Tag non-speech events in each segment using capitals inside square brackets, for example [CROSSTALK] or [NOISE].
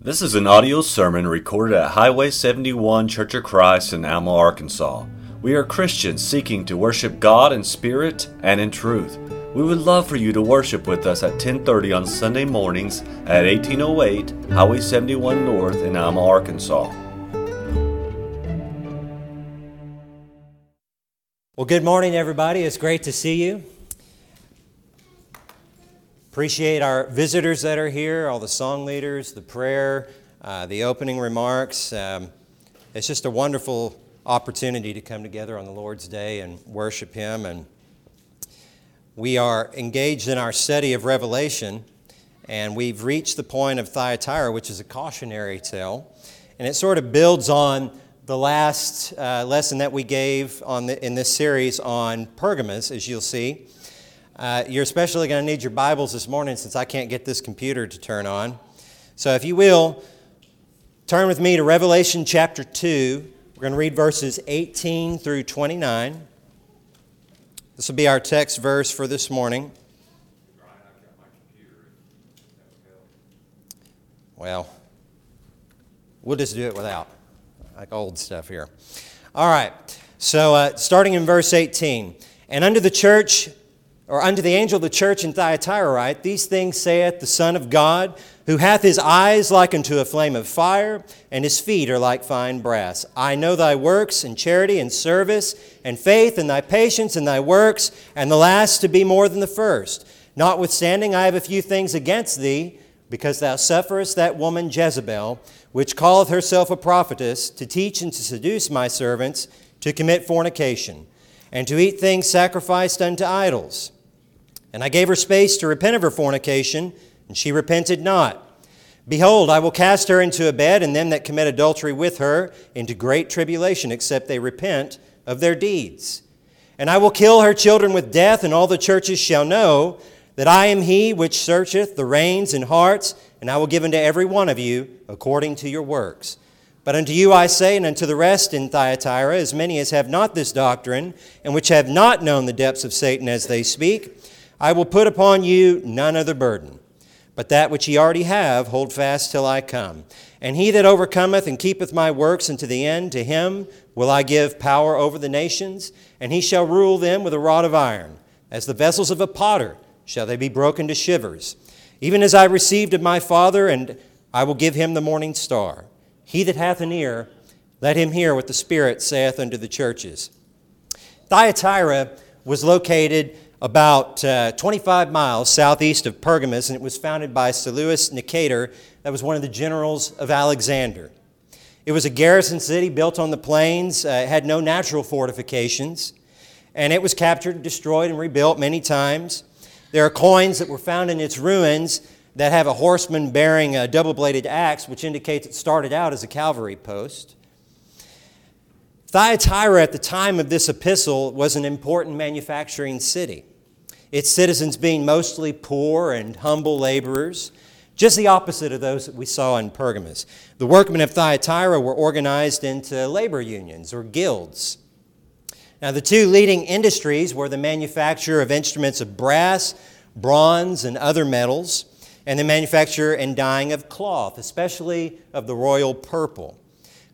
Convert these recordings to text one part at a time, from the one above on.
This is an audio sermon recorded at Highway 71 Church of Christ in Alma, Arkansas. We are Christians seeking to worship God in spirit and in truth. We would love for you to worship with us at 10:30 on Sunday mornings at 1808 Highway 71 North in Alma, Arkansas. Well, good morning, everybody. It's great to see you. Appreciate our visitors that are here, all the song leaders, the prayer, uh, the opening remarks. Um, it's just a wonderful opportunity to come together on the Lord's Day and worship Him. And we are engaged in our study of Revelation, and we've reached the point of Thyatira, which is a cautionary tale. And it sort of builds on the last uh, lesson that we gave on the, in this series on Pergamos, as you'll see. Uh, you're especially going to need your Bibles this morning since I can't get this computer to turn on. So, if you will, turn with me to Revelation chapter 2. We're going to read verses 18 through 29. This will be our text verse for this morning. Well, we'll just do it without, like old stuff here. All right, so uh, starting in verse 18. And unto the church or unto the angel of the church in Thyatira write, These things saith the Son of God, who hath his eyes like unto a flame of fire, and his feet are like fine brass. I know thy works, and charity, and service, and faith, and thy patience, and thy works, and the last to be more than the first. Notwithstanding, I have a few things against thee, because thou sufferest that woman Jezebel, which calleth herself a prophetess, to teach and to seduce my servants to commit fornication, and to eat things sacrificed unto idols. And I gave her space to repent of her fornication, and she repented not. Behold, I will cast her into a bed, and them that commit adultery with her into great tribulation, except they repent of their deeds. And I will kill her children with death, and all the churches shall know that I am he which searcheth the reins and hearts, and I will give unto every one of you according to your works. But unto you I say, and unto the rest in Thyatira, as many as have not this doctrine, and which have not known the depths of Satan as they speak, I will put upon you none other burden. But that which ye already have, hold fast till I come. And he that overcometh and keepeth my works unto the end, to him will I give power over the nations, and he shall rule them with a rod of iron. As the vessels of a potter shall they be broken to shivers. Even as I received of my Father, and I will give him the morning star. He that hath an ear, let him hear what the Spirit saith unto the churches. Thyatira was located about uh, 25 miles southeast of Pergamus, and it was founded by Seleucus Nicator, that was one of the generals of Alexander. It was a garrison city built on the plains, uh, it had no natural fortifications, and it was captured, destroyed, and rebuilt many times. There are coins that were found in its ruins that have a horseman bearing a double bladed axe, which indicates it started out as a cavalry post. Thyatira, at the time of this epistle, was an important manufacturing city, its citizens being mostly poor and humble laborers, just the opposite of those that we saw in Pergamus. The workmen of Thyatira were organized into labor unions or guilds. Now, the two leading industries were the manufacture of instruments of brass, bronze, and other metals, and the manufacture and dyeing of cloth, especially of the royal purple.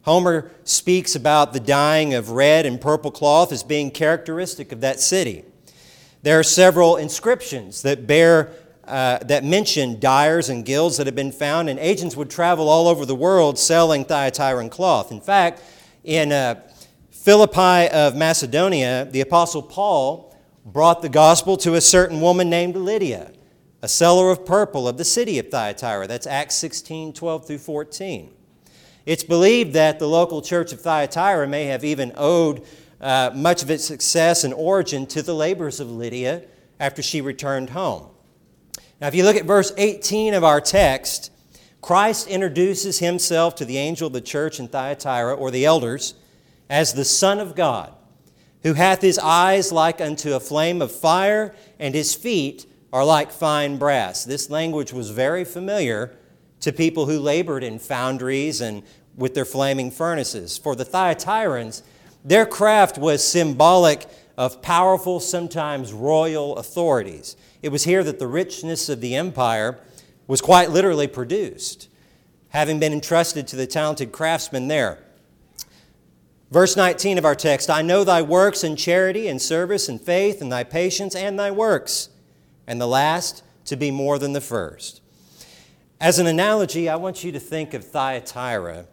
Homer speaks about the dyeing of red and purple cloth as being characteristic of that city. There are several inscriptions that bear uh, that mention dyers and guilds that have been found, and agents would travel all over the world selling Thyatiran cloth. In fact, in uh, Philippi of Macedonia, the Apostle Paul brought the gospel to a certain woman named Lydia, a seller of purple of the city of Thyatira. That's Acts 16 12 through 14. It's believed that the local church of Thyatira may have even owed uh, much of its success and origin to the labors of Lydia after she returned home. Now, if you look at verse 18 of our text, Christ introduces himself to the angel of the church in Thyatira, or the elders, as the Son of God, who hath his eyes like unto a flame of fire, and his feet are like fine brass. This language was very familiar to people who labored in foundries and with their flaming furnaces. For the Thyatirans, their craft was symbolic of powerful, sometimes royal authorities. It was here that the richness of the empire was quite literally produced. having been entrusted to the talented craftsmen there. Verse 19 of our text I know thy works and charity and service and faith and thy patience and thy works, and the last to be more than the first. As an analogy, I want you to think of Thyatira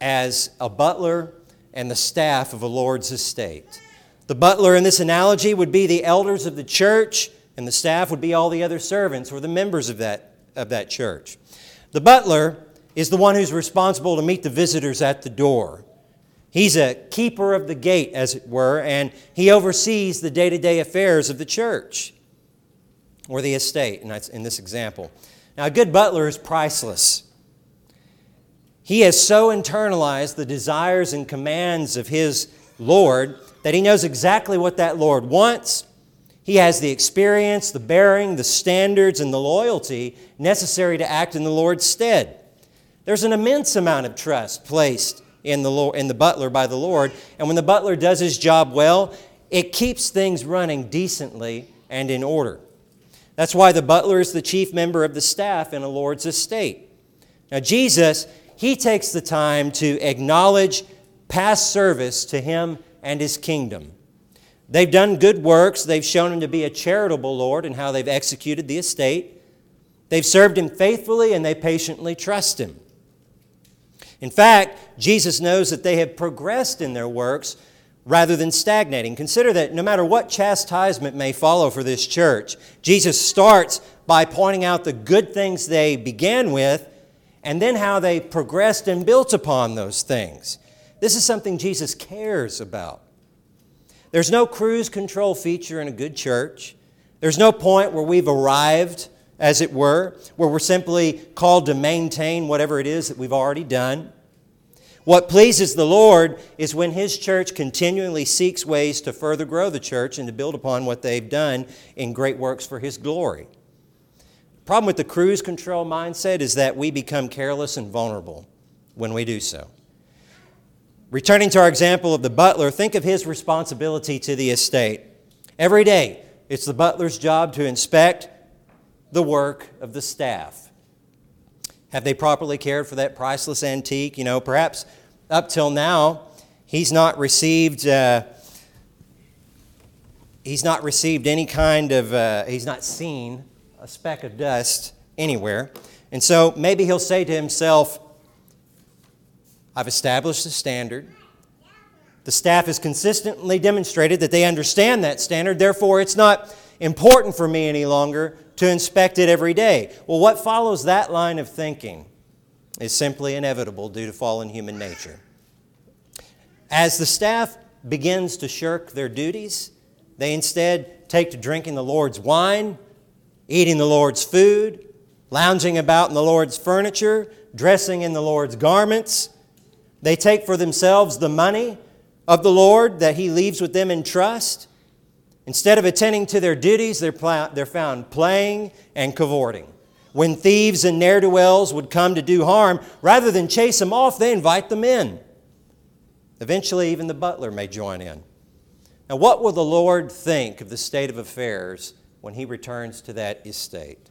as a butler and the staff of a Lord's estate. The butler in this analogy would be the elders of the church, and the staff would be all the other servants or the members of that, of that church. The butler is the one who's responsible to meet the visitors at the door. He's a keeper of the gate, as it were, and he oversees the day to day affairs of the church or the estate, in this example. Now, a good butler is priceless. He has so internalized the desires and commands of his Lord that he knows exactly what that Lord wants. He has the experience, the bearing, the standards, and the loyalty necessary to act in the Lord's stead. There's an immense amount of trust placed in the, Lord, in the butler by the Lord. And when the butler does his job well, it keeps things running decently and in order. That's why the butler is the chief member of the staff in a Lord's estate. Now, Jesus, he takes the time to acknowledge past service to him and his kingdom. They've done good works. They've shown him to be a charitable Lord in how they've executed the estate. They've served him faithfully and they patiently trust him. In fact, Jesus knows that they have progressed in their works rather than stagnating. Consider that no matter what chastisement may follow for this church, Jesus starts by pointing out the good things they began with and then how they progressed and built upon those things. This is something Jesus cares about. There's no cruise control feature in a good church. There's no point where we've arrived as it were, where we're simply called to maintain whatever it is that we've already done. What pleases the Lord is when His church continually seeks ways to further grow the church and to build upon what they've done in great works for His glory. Problem with the cruise control mindset is that we become careless and vulnerable when we do so. Returning to our example of the butler, think of his responsibility to the estate. Every day, it's the butler's job to inspect, the work of the staff. Have they properly cared for that priceless antique? You know, perhaps up till now, he's not received. Uh, he's not received any kind of. Uh, he's not seen a speck of dust anywhere, and so maybe he'll say to himself, "I've established a standard." The staff has consistently demonstrated that they understand that standard. Therefore, it's not important for me any longer to inspect it every day. Well, what follows that line of thinking is simply inevitable due to fallen human nature. As the staff begins to shirk their duties, they instead take to drinking the Lord's wine, eating the Lord's food, lounging about in the Lord's furniture, dressing in the Lord's garments. They take for themselves the money of the Lord that He leaves with them in trust Instead of attending to their duties, they're, pl- they're found playing and cavorting. When thieves and ne'er do wells would come to do harm, rather than chase them off, they invite them in. Eventually, even the butler may join in. Now, what will the Lord think of the state of affairs when he returns to that estate?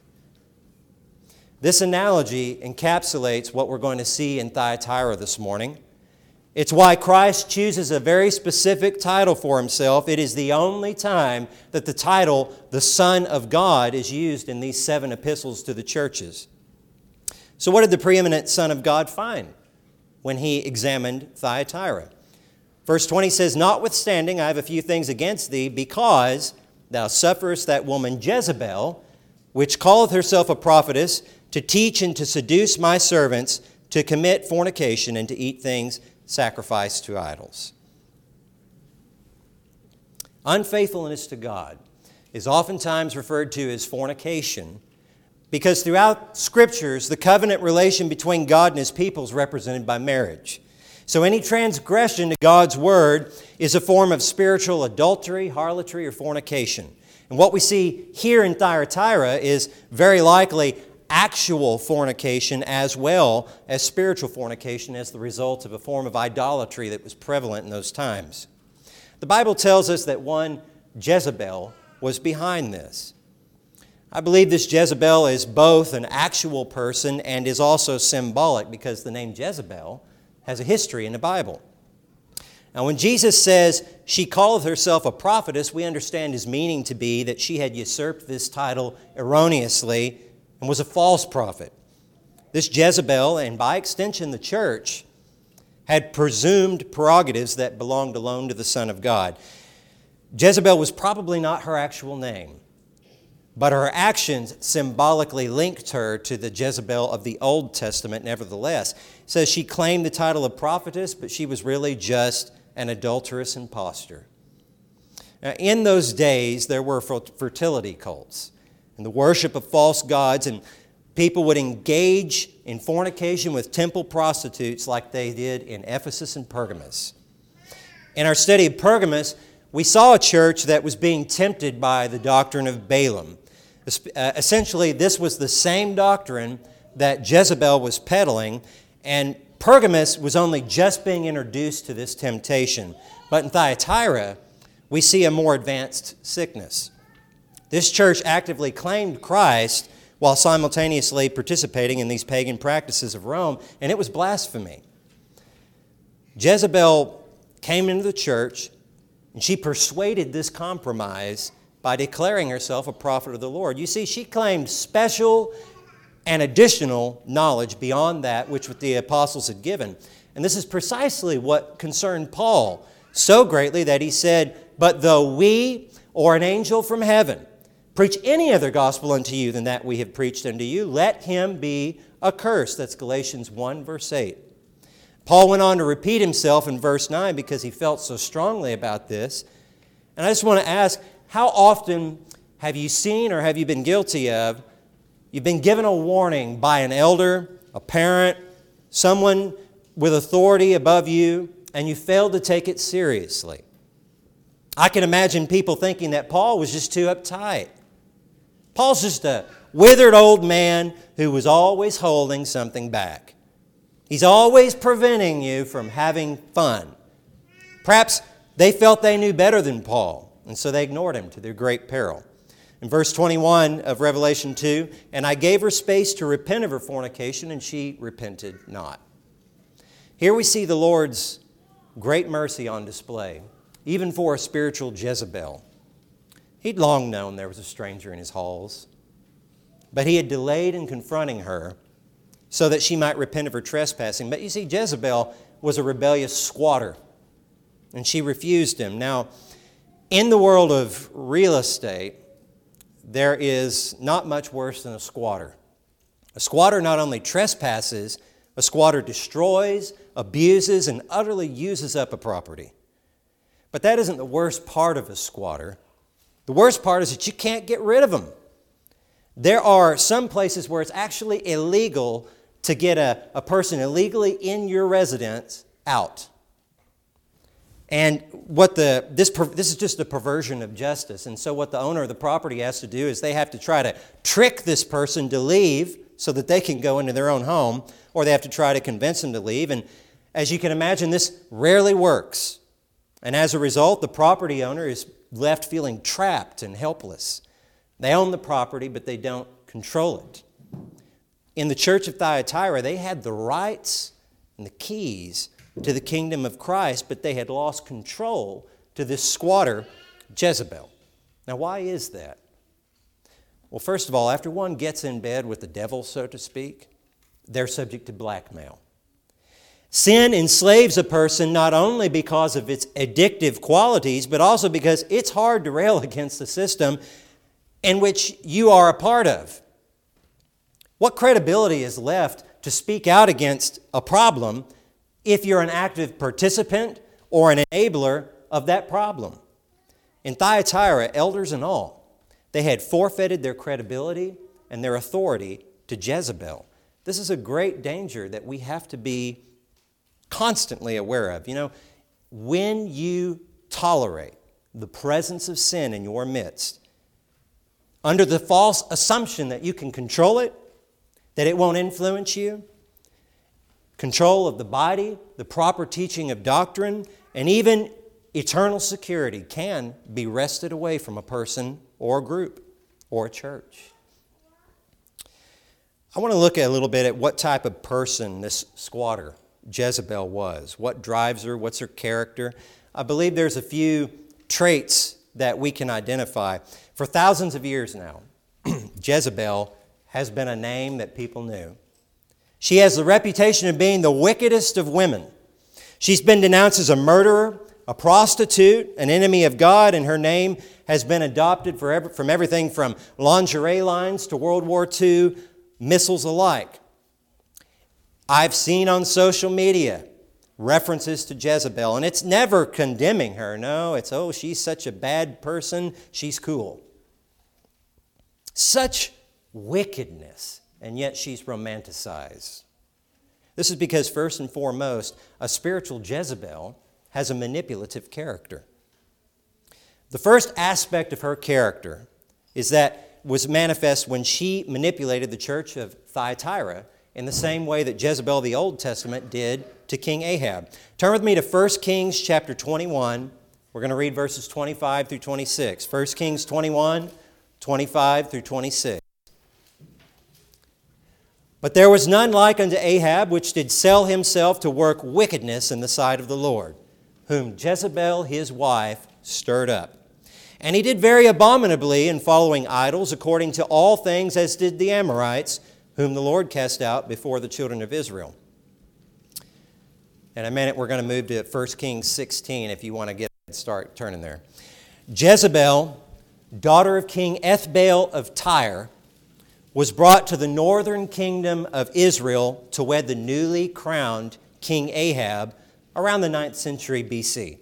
This analogy encapsulates what we're going to see in Thyatira this morning. It's why Christ chooses a very specific title for himself. It is the only time that the title, the Son of God, is used in these seven epistles to the churches. So, what did the preeminent Son of God find when he examined Thyatira? Verse 20 says, Notwithstanding, I have a few things against thee, because thou sufferest that woman Jezebel, which calleth herself a prophetess, to teach and to seduce my servants to commit fornication and to eat things sacrificed to idols. Unfaithfulness to God is oftentimes referred to as fornication because throughout scriptures, the covenant relation between God and his people is represented by marriage. So any transgression to God's word is a form of spiritual adultery, harlotry, or fornication. And what we see here in Thyatira is very likely actual fornication as well as spiritual fornication as the result of a form of idolatry that was prevalent in those times. The Bible tells us that one Jezebel was behind this. I believe this Jezebel is both an actual person and is also symbolic because the name Jezebel has a history in the Bible. Now, when Jesus says she calleth herself a prophetess, we understand his meaning to be that she had usurped this title erroneously and was a false prophet. This Jezebel, and by extension the church, had presumed prerogatives that belonged alone to the Son of God. Jezebel was probably not her actual name, but her actions symbolically linked her to the Jezebel of the Old Testament, nevertheless. It says she claimed the title of prophetess, but she was really just an adulterous impostor. Now, in those days, there were fertility cults and the worship of false gods, and people would engage in fornication with temple prostitutes like they did in Ephesus and Pergamos. In our study of Pergamos, we saw a church that was being tempted by the doctrine of Balaam. Uh, essentially, this was the same doctrine that Jezebel was peddling, and Pergamus was only just being introduced to this temptation. But in Thyatira, we see a more advanced sickness. This church actively claimed Christ while simultaneously participating in these pagan practices of Rome, and it was blasphemy. Jezebel came into the church and she persuaded this compromise by declaring herself a prophet of the Lord. You see, she claimed special and additional knowledge beyond that which the apostles had given. And this is precisely what concerned Paul so greatly that he said, But though we or an angel from heaven preach any other gospel unto you than that we have preached unto you, let him be accursed. That's Galatians 1, verse 8. Paul went on to repeat himself in verse 9 because he felt so strongly about this. And I just want to ask how often have you seen or have you been guilty of You've been given a warning by an elder, a parent, someone with authority above you, and you failed to take it seriously. I can imagine people thinking that Paul was just too uptight. Paul's just a withered old man who was always holding something back. He's always preventing you from having fun. Perhaps they felt they knew better than Paul, and so they ignored him to their great peril. In verse 21 of Revelation 2, and I gave her space to repent of her fornication, and she repented not. Here we see the Lord's great mercy on display, even for a spiritual Jezebel. He'd long known there was a stranger in his halls, but he had delayed in confronting her so that she might repent of her trespassing. But you see, Jezebel was a rebellious squatter, and she refused him. Now, in the world of real estate, there is not much worse than a squatter. A squatter not only trespasses, a squatter destroys, abuses, and utterly uses up a property. But that isn't the worst part of a squatter. The worst part is that you can't get rid of them. There are some places where it's actually illegal to get a, a person illegally in your residence out. And what the, this, this is just a perversion of justice. And so, what the owner of the property has to do is they have to try to trick this person to leave so that they can go into their own home, or they have to try to convince them to leave. And as you can imagine, this rarely works. And as a result, the property owner is left feeling trapped and helpless. They own the property, but they don't control it. In the church of Thyatira, they had the rights and the keys to the kingdom of Christ, but they had lost control to this squatter, Jezebel. Now, why is that? Well, first of all, after one gets in bed with the devil, so to speak, they're subject to blackmail. Sin enslaves a person not only because of its addictive qualities, but also because it's hard to rail [LAUGHS] against the system in which you are a part of. What credibility is left to speak out against a problem if you're an active participant or an enabler of that problem. In Thyatira, elders and all, they had forfeited their credibility and their authority to Jezebel. This is a great danger that we have to be constantly aware of. You know, when you tolerate the presence of sin in your midst, under the false assumption that you can control it, that it won't influence you, control of the body, the proper teaching of doctrine, and even eternal security can be wrested away from a person or a group or a church. I want to look a little bit at what type of person this squatter, Jezebel, was. What drives her? What's her character? I believe there's a few traits that we can identify. For thousands of years now, [CLEARS THROAT] Jezebel has been a name that people knew. She has the reputation of being the wickedest of women. She's been denounced as a murderer, a prostitute, an enemy of God, and her name has been adopted forever, from everything from lingerie lines to World War II missiles alike. I've seen on social media references to Jezebel, and it's never condemning her. No, it's, oh, she's such a bad person, she's cool. Such wickedness, and yet she's romanticized. This is because, first and foremost, a spiritual Jezebel has a manipulative character. The first aspect of her character is that was manifest when she manipulated the church of Thyatira in the same way that Jezebel the Old Testament did to King Ahab. Turn with me to 1 Kings chapter 21. We're going to read verses 25 through 26. 1 Kings 21, 25 through 26. But there was none like unto Ahab, which did sell himself to work wickedness in the sight of the Lord, whom Jezebel his wife stirred up. And he did very abominably in following idols, according to all things as did the Amorites, whom the Lord cast out before the children of Israel. In a minute, we're going to move to 1 Kings 16 if you want to get start turning there. Jezebel, daughter of King Ethbaal of Tyre, was brought to the northern kingdom of Israel to wed the newly crowned King Ahab around the 9th century BC.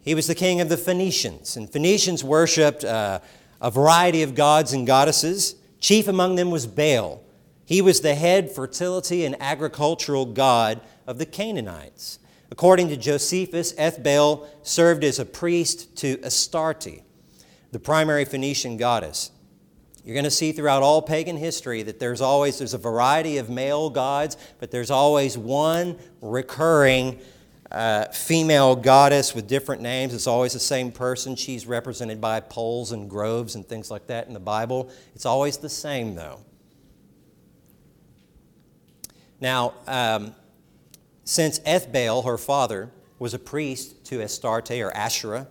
He was the king of the Phoenicians, and Phoenicians worshiped uh, a variety of gods and goddesses. Chief among them was Baal. He was the head fertility and agricultural god of the Canaanites. According to Josephus, Ethbaal served as a priest to Astarte, the primary Phoenician goddess. You're going to see throughout all pagan history that there's always there's a variety of male gods, but there's always one recurring uh, female goddess with different names. It's always the same person. She's represented by poles and groves and things like that in the Bible. It's always the same, though. Now, um, since Ethbaal, her father, was a priest to Astarte or Asherah,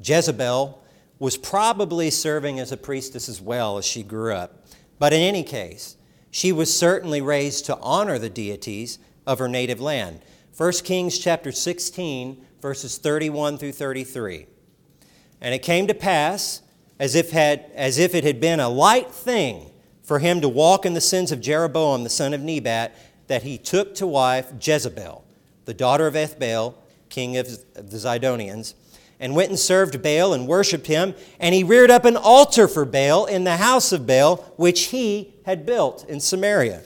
Jezebel was probably serving as a priestess as well as she grew up. But in any case, she was certainly raised to honor the deities of her native land. 1 Kings chapter 16, verses 31 through 33. And it came to pass, as if, had, as if it had been a light thing for him to walk in the sins of Jeroboam the son of Nebat, that he took to wife Jezebel, the daughter of Ethbaal, king of the Zidonians, and went and served Baal and worshipped him. And he reared up an altar for Baal in the house of Baal, which he had built in Samaria.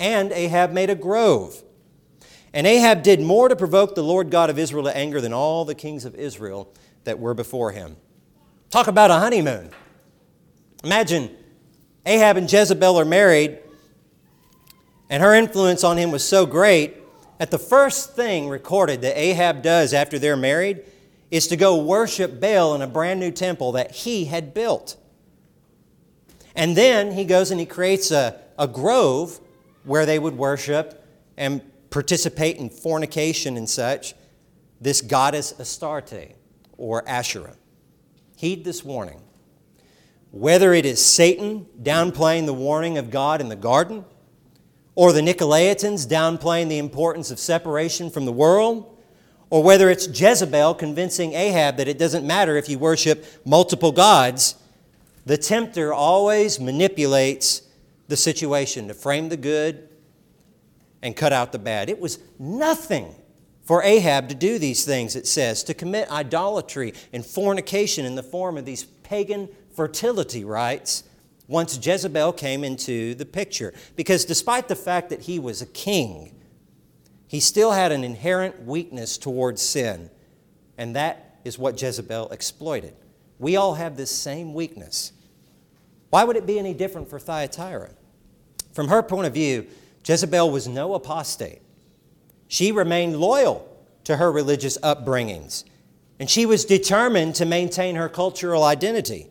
And Ahab made a grove and Ahab did more to provoke the Lord God of Israel to anger than all the kings of Israel that were before him. Talk about a honeymoon. Imagine Ahab and Jezebel are married, and her influence on him was so great that the first thing recorded that Ahab does after they're married is to go worship Baal in a brand new temple that he had built. And then he goes and he creates a, a grove where they would worship and participate in fornication and such, this goddess Astarte or Asherah. Heed this warning. Whether it is Satan downplaying the warning of God in the garden, or the Nicolaitans downplaying the importance of separation from the world, or whether it's Jezebel convincing Ahab that it doesn't matter if you worship multiple gods, the tempter always manipulates the situation to frame the good and cut out the bad. It was nothing for Ahab to do these things, it says, to commit idolatry and fornication in the form of these pagan fertility rites once Jezebel came into the picture. Because despite the fact that he was a king, he still had an inherent weakness towards sin. And that is what Jezebel exploited. We all have this same weakness. Why would it be any different for Thyatira? From her point of view, Jezebel was no apostate. She remained loyal to her religious upbringings, and she was determined to maintain her cultural identity.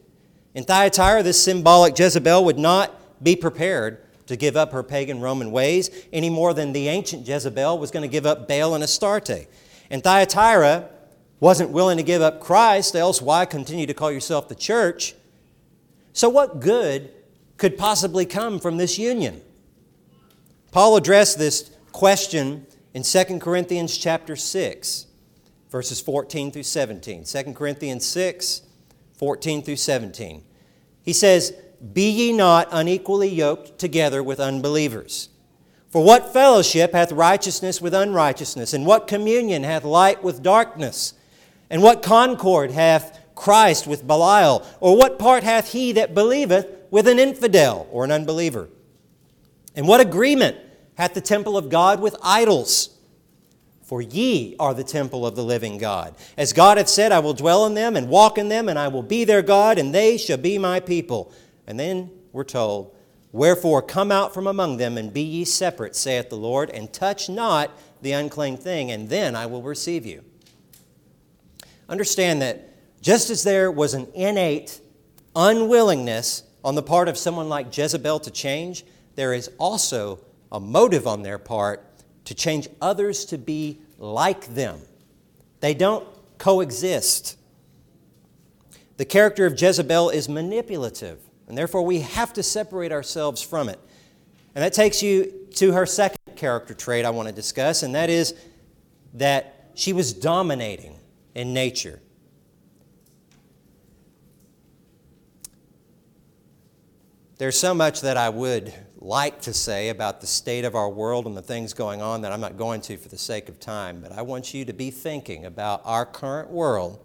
In Thyatira, this symbolic Jezebel would not be prepared to give up her pagan Roman ways any more than the ancient Jezebel was going to give up Baal and Astarte. And Thyatira wasn't willing to give up Christ, else why continue to call yourself the church? So, what good could possibly come from this union? Paul addressed this question in 2 Corinthians chapter 6, verses 14 through 17. 2 Corinthians 6, 14 through 17. He says, Be ye not unequally yoked together with unbelievers. For what fellowship hath righteousness with unrighteousness? And what communion hath light with darkness? And what concord hath Christ with Belial? Or what part hath he that believeth with an infidel or an unbeliever? And what agreement hath the temple of God with idols? For ye are the temple of the living God. As God hath said, I will dwell in them and walk in them, and I will be their God, and they shall be my people. And then we're told, Wherefore come out from among them, and be ye separate, saith the Lord, and touch not the unclean thing, and then I will receive you. Understand that just as there was an innate unwillingness on the part of someone like Jezebel to change, there is also a motive on their part to change others to be like them. They don't coexist. The character of Jezebel is manipulative, and therefore we have to separate ourselves from it. And that takes you to her second character trait I want to discuss, and that is that she was dominating in nature. There's so much that I would like to say about the state of our world and the things going on that I'm not going to for the sake of time, but I want you to be thinking about our current world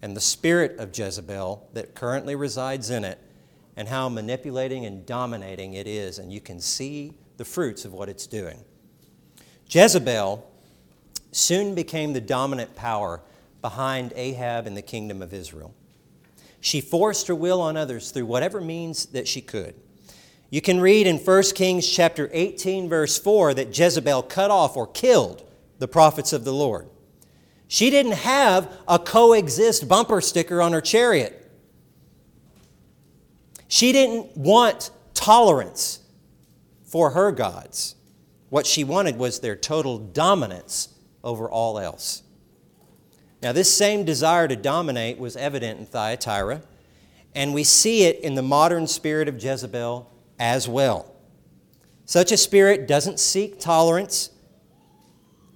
and the spirit of Jezebel that currently resides in it and how manipulating and dominating it is, and you can see the fruits of what it's doing. Jezebel soon became the dominant power behind Ahab and the kingdom of Israel. She forced her will on others through whatever means that she could. You can read in 1 Kings chapter 18 verse 4 that Jezebel cut off or killed the prophets of the Lord. She didn't have a coexist bumper sticker on her chariot. She didn't want tolerance for her gods. What she wanted was their total dominance over all else. Now, this same desire to dominate was evident in Thyatira, and we see it in the modern spirit of Jezebel as well. Such a spirit doesn't seek tolerance,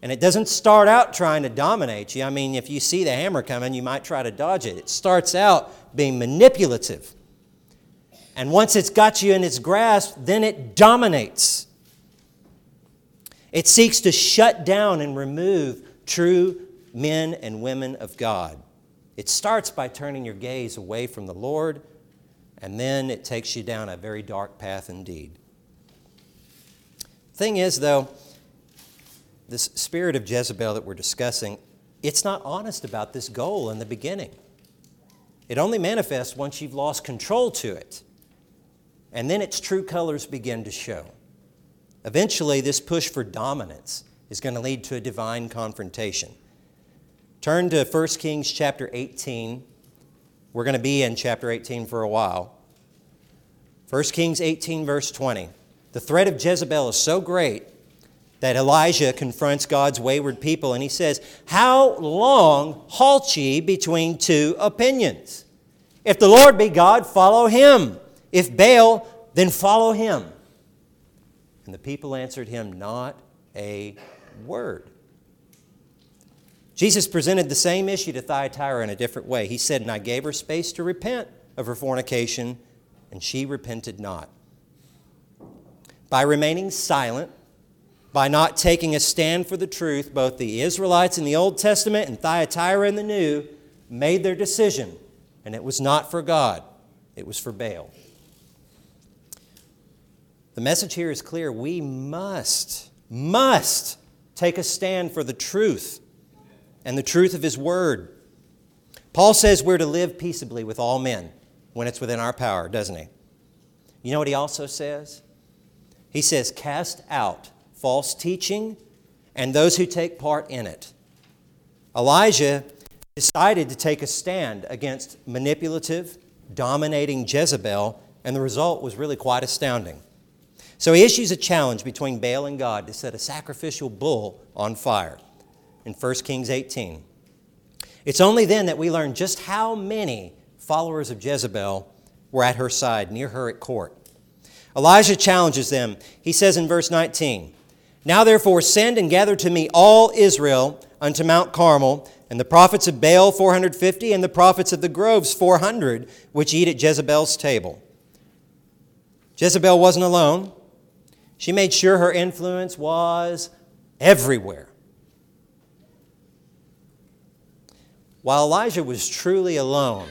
and it doesn't start out trying to dominate you. I mean, if you see the hammer coming, you might try to dodge it. It starts out being manipulative. And once it's got you in its grasp, then it dominates. It seeks to shut down and remove true men and women of God. It starts by turning your gaze away from the Lord, and then it takes you down a very dark path indeed. Thing is, though, this spirit of Jezebel that we're discussing, it's not honest about this goal in the beginning. It only manifests once you've lost control to it. And then its true colors begin to show. Eventually, this push for dominance is going to lead to a divine confrontation. Turn to 1 Kings chapter 18. We're going to be in chapter 18 for a while. 1 Kings 18, verse 20. The threat of Jezebel is so great that Elijah confronts God's wayward people and he says, How long halt ye between two opinions? If the Lord be God, follow him. If Baal, then follow him. And the people answered him not a word. Jesus presented the same issue to Thyatira in a different way. He said, And I gave her space to repent of her fornication, and she repented not. By remaining silent, by not taking a stand for the truth, both the Israelites in the Old Testament and Thyatira in the New made their decision, and it was not for God, it was for Baal. The message here is clear. We must, must take a stand for the truth and the truth of His Word. Paul says we're to live peaceably with all men when it's within our power, doesn't he? You know what he also says? He says, Cast out false teaching and those who take part in it. Elijah decided to take a stand against manipulative, dominating Jezebel, and the result was really quite astounding. So he issues a challenge between Baal and God to set a sacrificial bull on fire in 1 Kings 18. It's only then that we learn just how many followers of Jezebel were at her side, near her at court. Elijah challenges them. He says in verse 19, Now therefore send and gather to me all Israel unto Mount Carmel, and the prophets of Baal 450, and the prophets of the groves 400, which eat at Jezebel's table. Jezebel wasn't alone. She made sure her influence was everywhere. While Elijah was truly alone,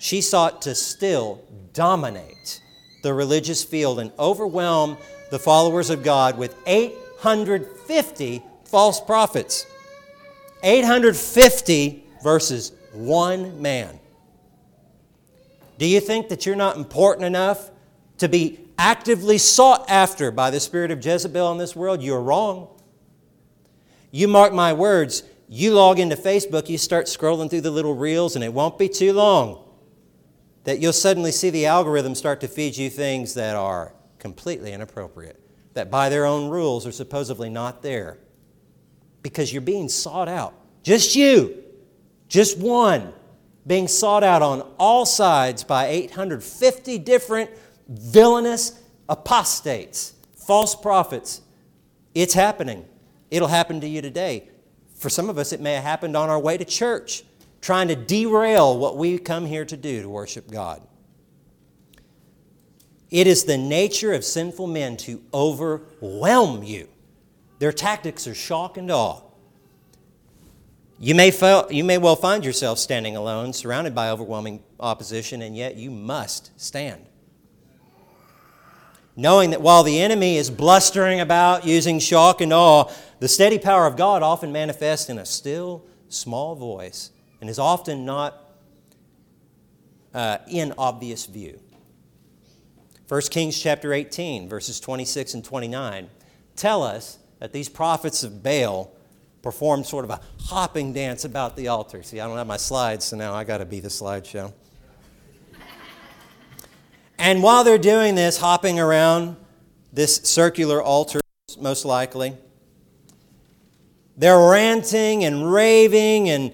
she sought to still dominate the religious field and overwhelm the followers of God with 850 false prophets. 850 versus one man. Do you think that you're not important enough to be actively sought after by the spirit of Jezebel in this world, you're wrong. You mark my words, you log into Facebook, you start scrolling through the little reels, and it won't be too long that you'll suddenly see the algorithm start to feed you things that are completely inappropriate, that by their own rules are supposedly not there. Because you're being sought out. Just you, just one, being sought out on all sides by 850 different villainous apostates, false prophets. It's happening. It'll happen to you today. For some of us, it may have happened on our way to church, trying to derail what we come here to do to worship God. It is the nature of sinful men to overwhelm you. Their tactics are shock and awe. You may, you may well find yourself standing alone, surrounded by overwhelming opposition, and yet you must stand knowing that while the enemy is blustering about using shock and awe, the steady power of God often manifests in a still, small voice and is often not uh, in obvious view. 1 Kings chapter 18, verses 26 and 29 tell us that these prophets of Baal performed sort of a hopping dance about the altar. See, I don't have my slides, so now I got to be the slideshow. And while they're doing this, hopping around this circular altar, most likely, they're ranting and raving, and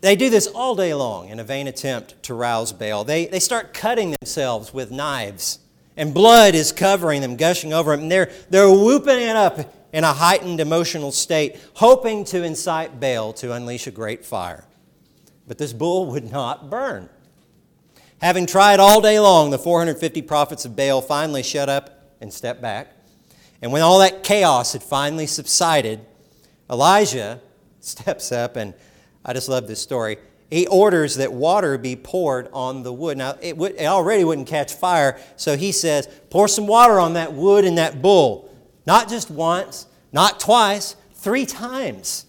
they do this all day long in a vain attempt to rouse Baal. They, they start cutting themselves with knives, and blood is covering them, gushing over them, and they're, they're whooping it up in a heightened emotional state, hoping to incite Baal to unleash a great fire. But this bull would not burn. Having tried all day long, the 450 prophets of Baal finally shut up and stepped back. And when all that chaos had finally subsided, Elijah [LAUGHS] steps up, and I just love this story. He orders that water be poured on the wood. Now, it, would, it already wouldn't catch fire, so he says, Pour some water on that wood and that bull. Not just once, not twice, three times.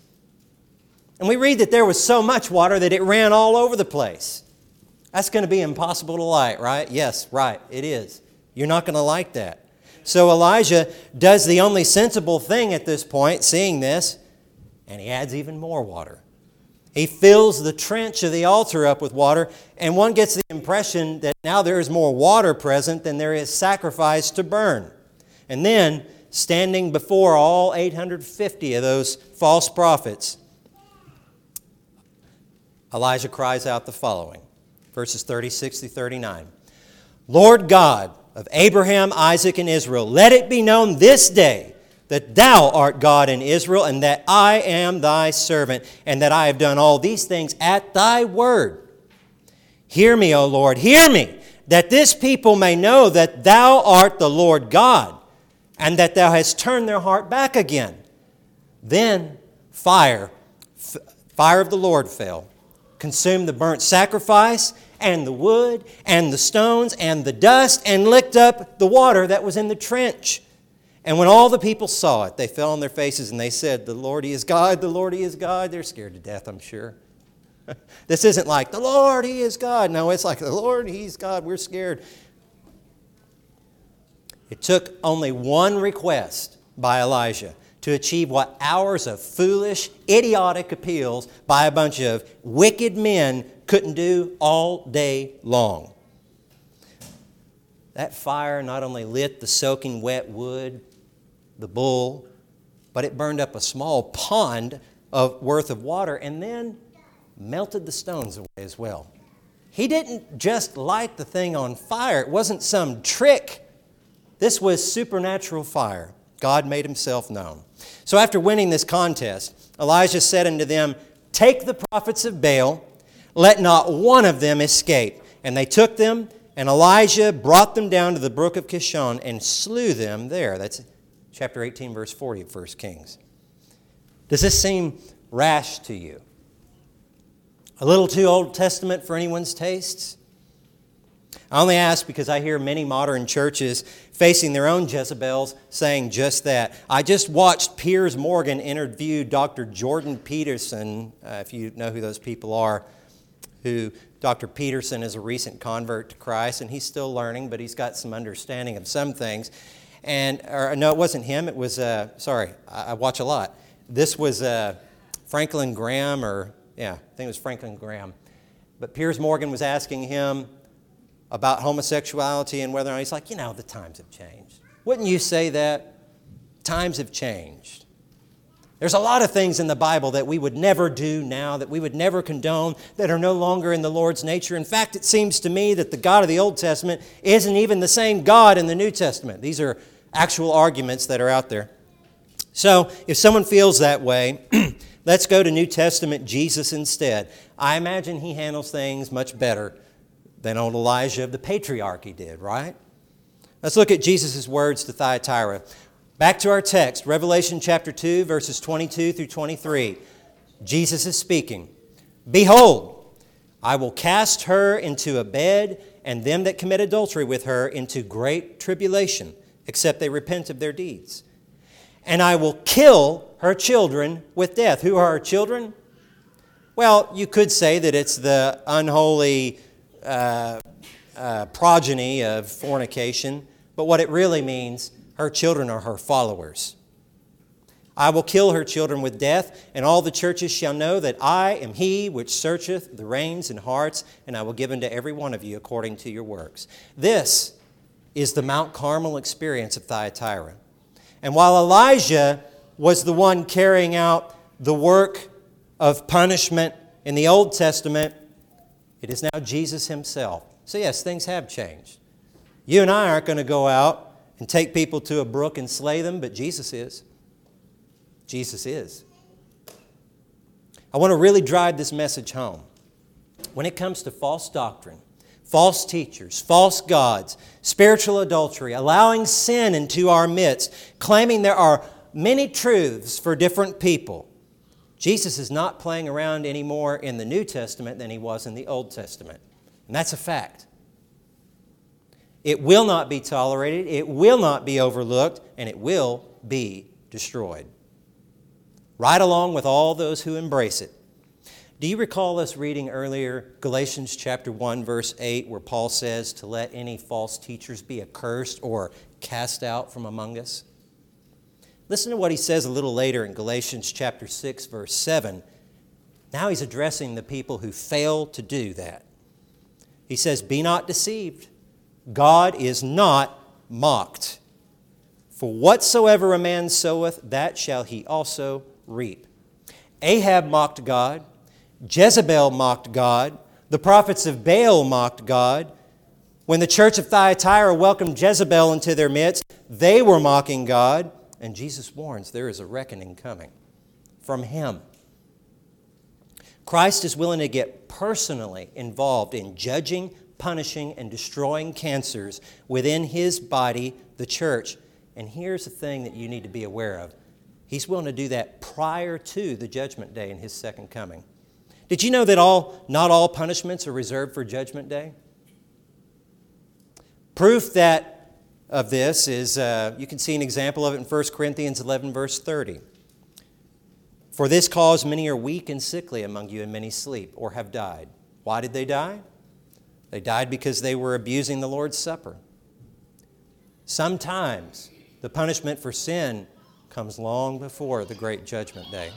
And we read that there was so much water that it ran all over the place. That's going to be impossible to like, right? Yes, right, it is. You're not going to like that. So Elijah does the only sensible thing at this point, seeing this, and he adds even more water. He fills the trench of the altar up with water, and one gets the impression that now there is more water present than there is sacrifice to burn. And then, standing before all 850 of those false prophets, Elijah cries out the following verses 36 through 39. Lord God of Abraham, Isaac, and Israel, let it be known this day that thou art God in Israel, and that I am thy servant, and that I have done all these things at thy word. Hear me, O Lord, hear me, that this people may know that thou art the Lord God, and that thou hast turned their heart back again. Then fire, f- fire of the Lord fell, consumed the burnt sacrifice and the wood and the stones and the dust and licked up the water that was in the trench. And when all the people saw it, they fell on their faces and they said, The Lord, He is God, the Lord, He is God. They're scared to death, I'm sure. [LAUGHS] this isn't like, The Lord, He is God. No, it's like, The Lord, He's God. We're scared. It took only one request by Elijah to achieve what hours of foolish, idiotic appeals by a bunch of wicked men couldn't do all day long. that fire not only lit the soaking wet wood, the bull, but it burned up a small pond of worth of water and then melted the stones away as well. He didn't just light the thing on fire, it wasn't some trick. This was supernatural fire. God made himself known. So after winning this contest, Elijah said unto them, Take the prophets of Baal, let not one of them escape. And they took them, and Elijah brought them down to the brook of Kishon and slew them there. That's chapter 18, verse 40 of 1 Kings. Does this seem rash to you? A little too Old Testament for anyone's tastes? I only ask because I hear many modern churches facing their own Jezebels saying just that. I just watched Piers Morgan interview Dr. Jordan Peterson, uh, if you know who those people are, who Dr. Peterson is a recent convert to Christ, and he's still learning, but he's got some understanding of some things. And, or, no, it wasn't him. It was, uh, sorry, I, I, watch a lot. This was uh, Franklin Graham, or, yeah, I think it was Franklin Graham. But Piers Morgan was asking him, about homosexuality and whether or not he's like, you know, the times have changed. Wouldn't you say that? Times have changed. There's a lot of things in the Bible that we would never do now, that we would never condone, that are no longer in the Lord's nature. In fact, it seems to me that the God of the Old Testament isn't even the same God in the New Testament. These are actual arguments that are out there. So, if someone feels that way, [CLEARS THROAT] let's go to New Testament Jesus instead. I imagine he handles things much better than old Elijah of the patriarchy did, right? Let's look at Jesus' words to Thyatira. Back to our text, Revelation chapter 2, verses 22 through 23. Jesus is speaking Behold, I will cast her into a bed, and them that commit adultery with her into great tribulation, except they repent of their deeds. And I will kill her children with death. Who are her children? Well, you could say that it's the unholy uh, uh, progeny of fornication, but what it really means, her children are her followers. I will kill her children with death, and all the churches shall know that I am he which searcheth the reins and hearts, and I will give unto every one of you according to your works. This is the Mount Carmel experience of Thyatira. And while Elijah was the one carrying out the work of punishment in the Old Testament, it is now Jesus Himself. So, yes, things have changed. You and I aren't going to go out and take people to a brook and slay them, but Jesus is. Jesus is. I want to really drive this message home. When it comes to false doctrine, false teachers, false gods, spiritual adultery, allowing sin into our midst, claiming there are many truths for different people, Jesus is not playing around anymore in the New Testament than he was in the Old Testament. And that's a fact. It will not be tolerated, it will not be overlooked, and it will be destroyed. Right along with all those who embrace it. Do you recall us reading earlier Galatians chapter 1 verse 8 where Paul says to let any false teachers be accursed or cast out from among us? Listen to what he says a little later in Galatians chapter 6 verse 7. Now he's addressing the people who fail to do that. He says, "Be not deceived. God is not mocked. For whatsoever a man soweth, that shall he also reap." Ahab mocked God, Jezebel mocked God, the prophets of Baal mocked God. When the church of Thyatira welcomed Jezebel into their midst, they were mocking God. And Jesus warns there is a reckoning coming from Him. Christ is willing to get personally involved in judging, punishing, and destroying cancers within His body, the church. And here's the thing that you need to be aware of He's willing to do that prior to the judgment day and His second coming. Did you know that all, not all punishments are reserved for judgment day? Proof that of this is uh, you can see an example of it in 1 Corinthians 11, verse 30. For this cause many are weak and sickly among you, and many sleep or have died. Why did they die? They died because they were abusing the Lord's Supper. Sometimes the punishment for sin comes long before the great judgment day.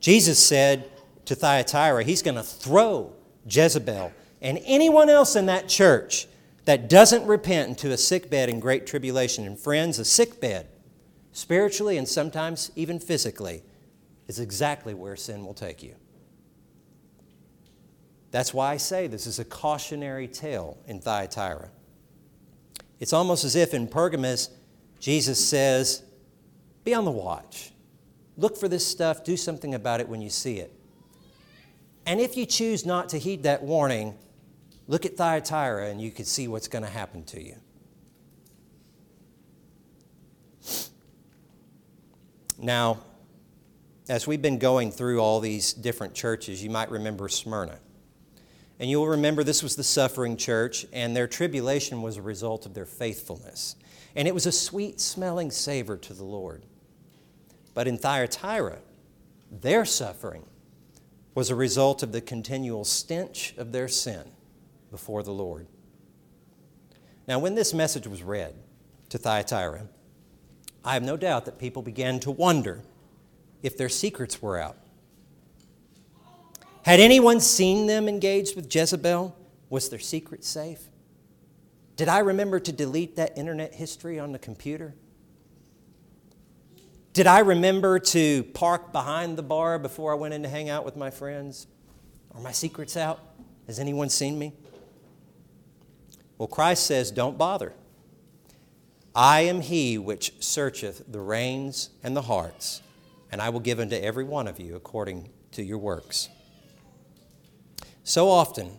Jesus said to Thyatira, He's going to throw Jezebel and anyone else in that church that doesn't repent into a sick bed in great tribulation. And friends, a sick bed, spiritually and sometimes even physically, is exactly where sin will take you. That's why I say this is a cautionary tale in Thyatira. It's almost as if in Pergamos, Jesus says, Be on the watch. Look for this stuff, do something about it when you see it. And if you choose not to heed that warning, look at Thyatira and you can see what's going to happen to you. Now, as we've been going through all these different churches, you might remember Smyrna. And you'll remember this was the suffering church, and their tribulation was a result of their faithfulness. And it was a sweet smelling savor to the Lord. But in Thyatira, their suffering was a result of the continual stench of their sin before the Lord. Now, when this message was read to Thyatira, I have no doubt that people began to wonder if their secrets were out. Had anyone seen them engaged with Jezebel? Was their secret safe? Did I remember to delete that internet history on the computer? Did I remember to park behind the bar before I went in to hang out with my friends? Are my secrets out? Has anyone seen me? Well, Christ says, Don't bother. I am he which searcheth the reins and the hearts, and I will give unto every one of you according to your works. So often,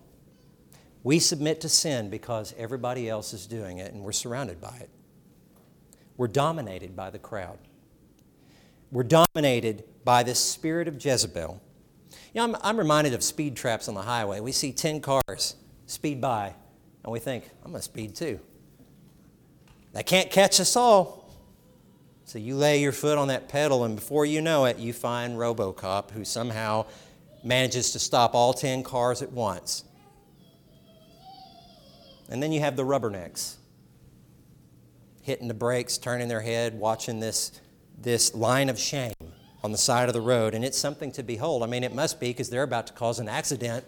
we submit to sin because everybody else is doing it and we're surrounded by it. We're dominated by the crowd. We're dominated by this spirit of Jezebel. You know, I'm, I'm reminded of speed traps on the highway. We see 10 cars speed by, and we think, I'm going to speed too. They can't catch us all. So you lay your foot on that pedal, and before you know it, you find Robocop who somehow manages to stop all 10 cars at once. And then you have the rubbernecks hitting the brakes, turning their head, watching this, this line of shame on the side of the road. And it's something to behold. I mean, it must be because they're about to cause an accident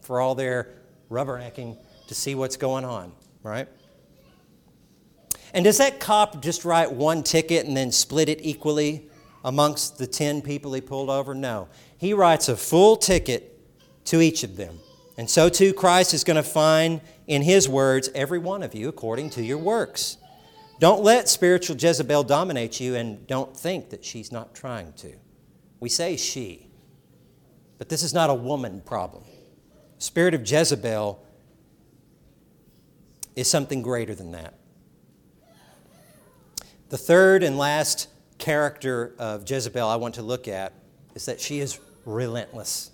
for all their rubbernecking to see what's going on, right? And does that cop just write one ticket and then split it equally amongst the 10 people he pulled over? No. He writes a full ticket to each of them. And so too, Christ is going to find in his words every one of you according to your works. Don't let spiritual Jezebel dominate you and don't think that she's not trying to. We say she, but this is not a woman problem. Spirit of Jezebel is something greater than that. The third and last character of Jezebel I want to look at is that she is relentless.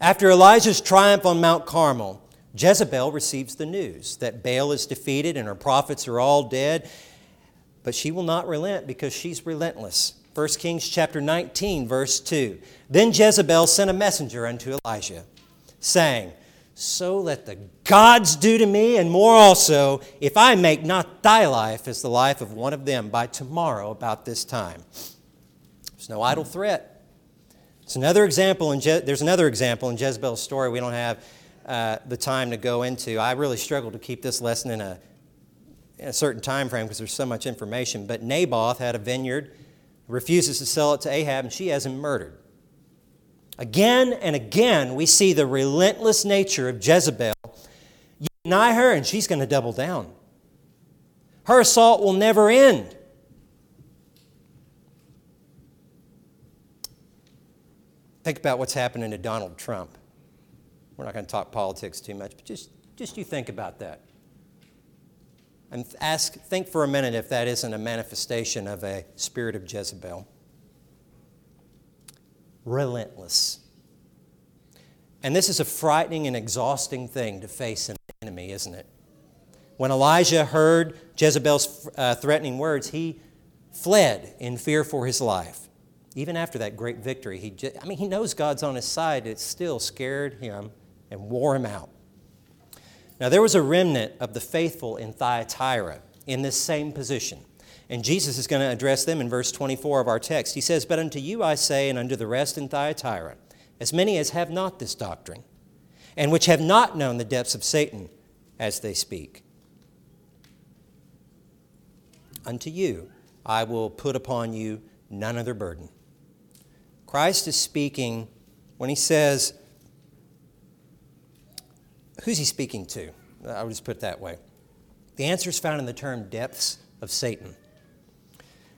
After Elijah's triumph on Mount Carmel, Jezebel receives the news that Baal is defeated and her prophets are all dead, but she will not relent because she's relentless. 1 Kings chapter 19 verse 2. Then Jezebel sent a messenger unto Elijah, saying, so let the gods do to me, and more also, if I make not thy life as the life of one of them by tomorrow about this time. There's no idle threat. It's another example in Je- there's another example in Jezebel's story we don't have uh, the time to go into. I really struggled to keep this lesson in a, in a certain time frame because there's so much information. But Naboth had a vineyard, refuses to sell it to Ahab, and she has him murdered. Again and again, we see the relentless nature of Jezebel. You deny her, and she's going to double down. Her assault will never end. Think about what's happening to Donald Trump. We're not going to talk politics too much, but just, just you think about that. And ask, think for a minute if that isn't a manifestation of a spirit of Jezebel relentless. And this is a frightening and exhausting thing to face an enemy, isn't it? When Elijah heard Jezebel's uh, threatening words, he fled in fear for his life. Even after that great victory, he just, I mean, he knows God's on his side. It still scared him and wore him out. Now, there was a remnant of the faithful in Thyatira in this same position. And Jesus is going to address them in verse 24 of our text. He says, But unto you I say, and unto the rest in Thyatira, as many as have not this doctrine, and which have not known the depths of Satan, as they speak. Unto you I will put upon you none other burden. Christ is speaking when he says, Who's he speaking to? I would just put it that way. The answer is found in the term depths of Satan.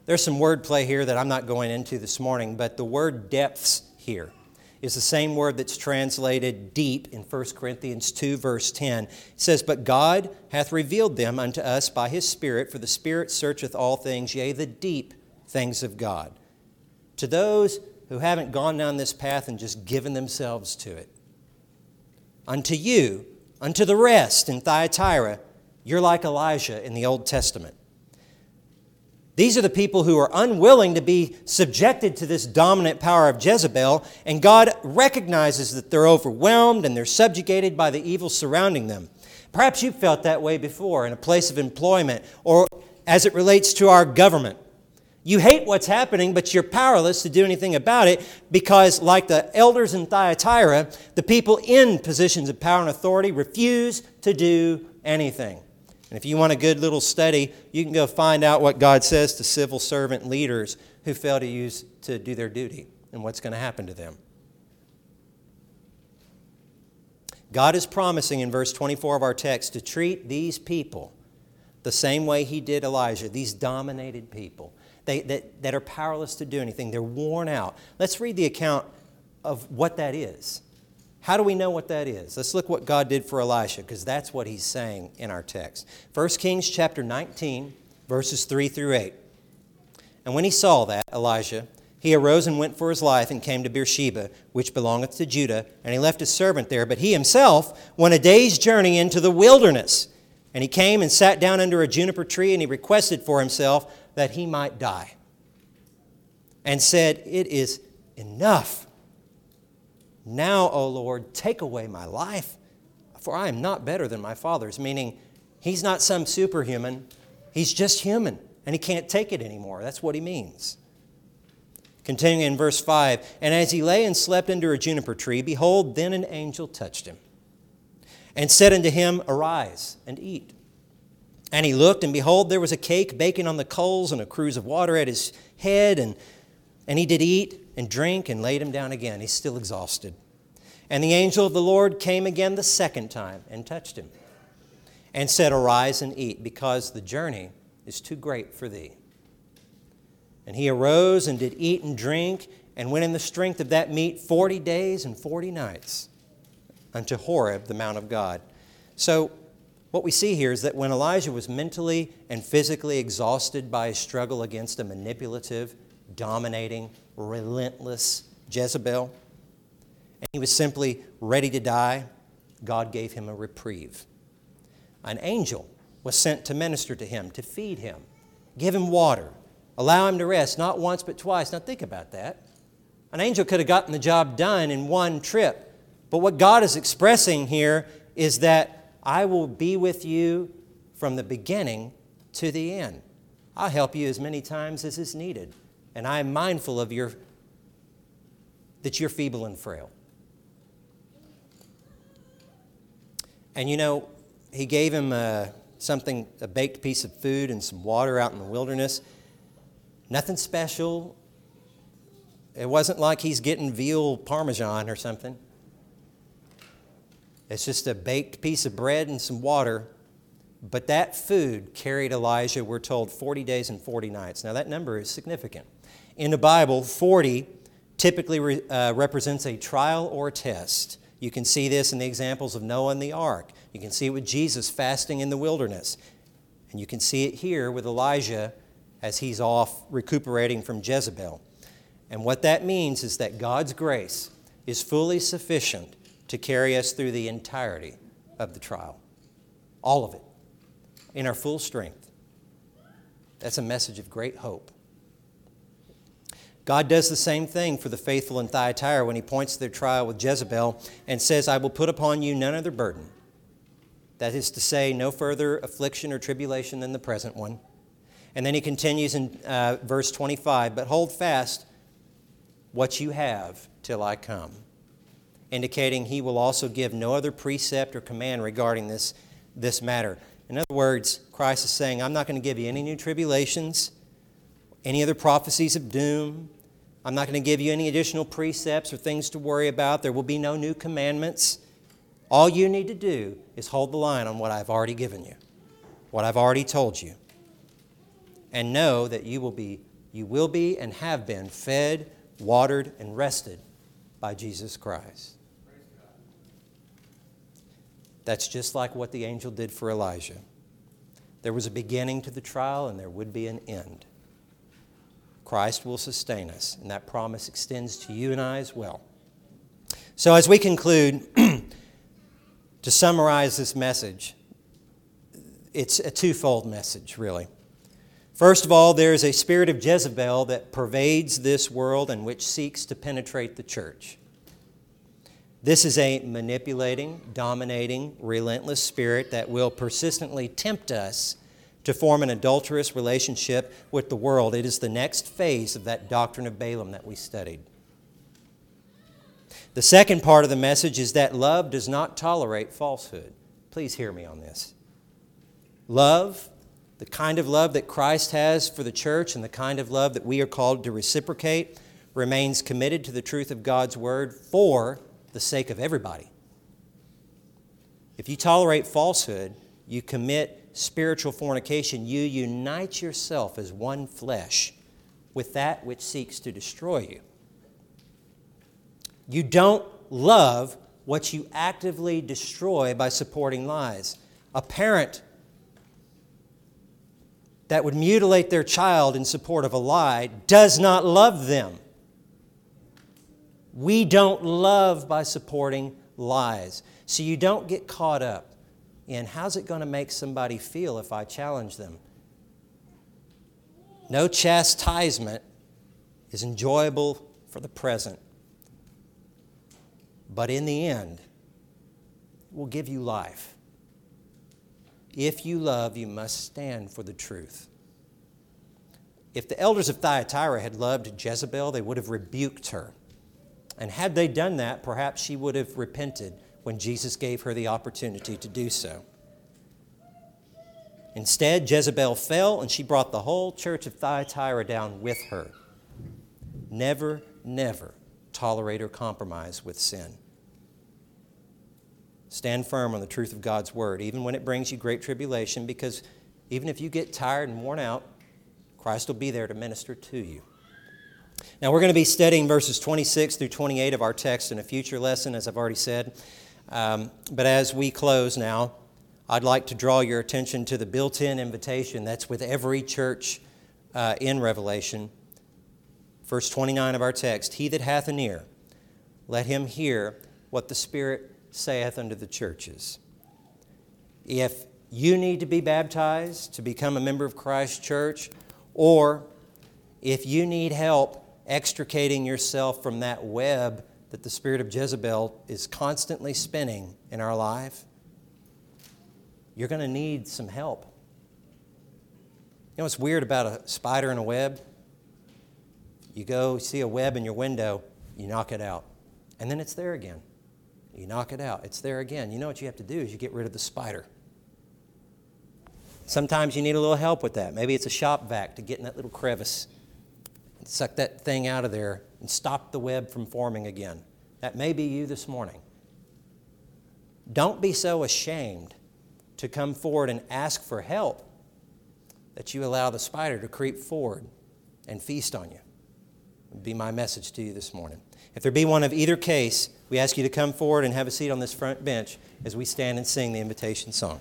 There's some wordplay here that I'm not going into this morning, but the word depths here is the same word that's translated deep in 1 Corinthians 2, verse 10. It says, But God hath revealed them unto us by his Spirit, for the Spirit searcheth all things, yea, the deep things of God. To those who haven't gone down this path and just given themselves to it, unto you, unto the rest in Thyatira, you're like Elijah in the Old Testament. These are the people who are unwilling to be subjected to this dominant power of Jezebel, and God recognizes that they're overwhelmed and they're subjugated by the evil surrounding them. Perhaps you've felt that way before in a place of employment or as it relates to our government. You hate what's happening, but you're powerless to do anything about it because, like the elders in Thyatira, the people in positions of power and authority refuse to do anything. And if you want a good little study, you can go find out what God says to civil servant leaders who fail to use to do their duty and what's going to happen to them. God is promising in verse 24 of our text to treat these people the same way he did Elijah, these dominated people they, that, that are powerless to do anything. They're worn out. Let's read the account of what that is. How do we know what that is? Let's look what God did for Elisha, because that's what he's saying in our text. 1 Kings chapter 19, verses 3 through 8. And when he saw that, Elijah, he arose and went for his life and came to Beersheba, which belongeth to Judah, and he left his servant there. But he himself went a day's journey into the wilderness. And he came and sat down under a juniper tree, and he requested for himself that he might die. And said, It is enough. Now, O Lord, take away my life, for I am not better than my fathers. Meaning, he's not some superhuman, he's just human, and he can't take it anymore. That's what he means. Continuing in verse 5 And as he lay and slept under a juniper tree, behold, then an angel touched him and said unto him, Arise and eat. And he looked, and behold, there was a cake baking on the coals and a cruse of water at his head, and, and he did eat and drink and laid him down again. He's still exhausted. And the angel of the Lord came again the second time and touched him and said, Arise and eat, because the journey is too great for thee. And he arose and did eat and drink, and went in the strength of that meat forty days and forty nights unto Horeb, the Mount of God. So, what we see here is that when Elijah was mentally and physically exhausted by his struggle against a manipulative, dominating, relentless Jezebel, and he was simply ready to die, God gave him a reprieve. An angel was sent to minister to him, to feed him, give him water, allow him to rest, not once but twice. Now think about that. An angel could have gotten the job done in one trip. But what God is expressing here is that I will be with you from the beginning to the end. I'll help you as many times as is needed. And I am mindful of your that you're feeble and frail. And you know, he gave him uh, something, a baked piece of food and some water out in the wilderness. Nothing special. It wasn't like he's getting veal parmesan or something. It's just a baked piece of bread and some water. But that food carried Elijah, we're told, 40 days and 40 nights. Now, that number is significant. In the Bible, 40 typically re, uh, represents a trial or a test. You can see this in the examples of Noah and the ark. You can see it with Jesus fasting in the wilderness. And you can see it here with Elijah as he's off recuperating from Jezebel. And what that means is that God's grace is fully sufficient to carry us through the entirety of the trial. All of it, in our full strength. That's a message of great hope. God does the same thing for the faithful in Thyatira when he points to their trial with Jezebel and says, I will put upon you none other burden. That is to say, no further affliction or tribulation than the present one. And then he continues in uh, verse 25, but hold fast what you have till I come indicating he will also give no other precept or command regarding this this matter. In other words, Christ is saying, I'm not going to give you any new tribulations, any other prophecies of doom. I'm not going to give you any additional precepts or things to worry about. There will be no new commandments. All you need to do is hold the line on what I've already given you, what I've already told you. And know that you will be, you will be and have been fed, watered, and rested by Jesus Christ. That's just like what the angel did for Elijah. There was a beginning to the trial, and there would be an end. Christ will sustain us, and that promise extends to you and I as well. So, as we conclude, [CLEARS THROAT] to summarize this message, it's a twofold message, really. First of all, there is a spirit of Jezebel that pervades this world and which seeks to penetrate the church. This is a manipulating, dominating, relentless spirit that will persistently tempt us to form an adulterous relationship with the world. It is the next phase of that doctrine of Balaam that we studied. The second part of the message is that love does not tolerate falsehood. Please hear me on this. Love, the kind of love that Christ has for the church and the kind of love that we are called to reciprocate, remains committed to the truth of God's word for the sake of everybody. If you tolerate falsehood, you commit spiritual fornication. You unite yourself as one flesh with that which seeks to destroy you. You don't love what you actively destroy by supporting lies. A parent that would mutilate their child in support of a lie does not love them. We don't love by supporting lies. So you don't get caught up in how's it going to make somebody feel if I challenge them. No chastisement is enjoyable for the present, but in the end, will give you life. If you love, you must stand for the truth. If the elders of Thyatira had loved Jezebel, they would have rebuked her. And had they done that, perhaps she would have repented when Jesus gave her the opportunity to do so. Instead, Jezebel fell and she brought the whole church of Thyatira down with her. Never, never tolerate or compromise with sin. Stand firm on the truth of God's word, even when it brings you great tribulation, because even if you get tired and worn out, Christ will be there to minister to you. Now, we're going to be studying verses 26 through 28 of our text in a future lesson, as I've already said. Um, but as we close now, I'd like to draw your attention to the built in invitation that's with every church uh, in Revelation. Verse 29 of our text He that hath an ear, let him hear what the Spirit saith unto the churches. If you need to be baptized to become a member of Christ's church, or if you need help extricating yourself from that web that the spirit of Jezebel is constantly spinning in our life, you're going to need some help. You know what's weird about a spider in a web? You go see a web in your window, you knock it out, and then it's there again. You knock it out, it's there again. You know what you have to do is you get rid of the spider. Sometimes you need a little help with that. Maybe it's a shop vac to get in that little crevice suck that thing out of there and stop the web from forming again. That may be you this morning. Don't be so ashamed to come forward and ask for help that you allow the spider to creep forward and feast on you. Would be my message to you this morning. If there be one of either case, we ask you to come forward and have a seat on this front bench as we stand and sing the invitation song.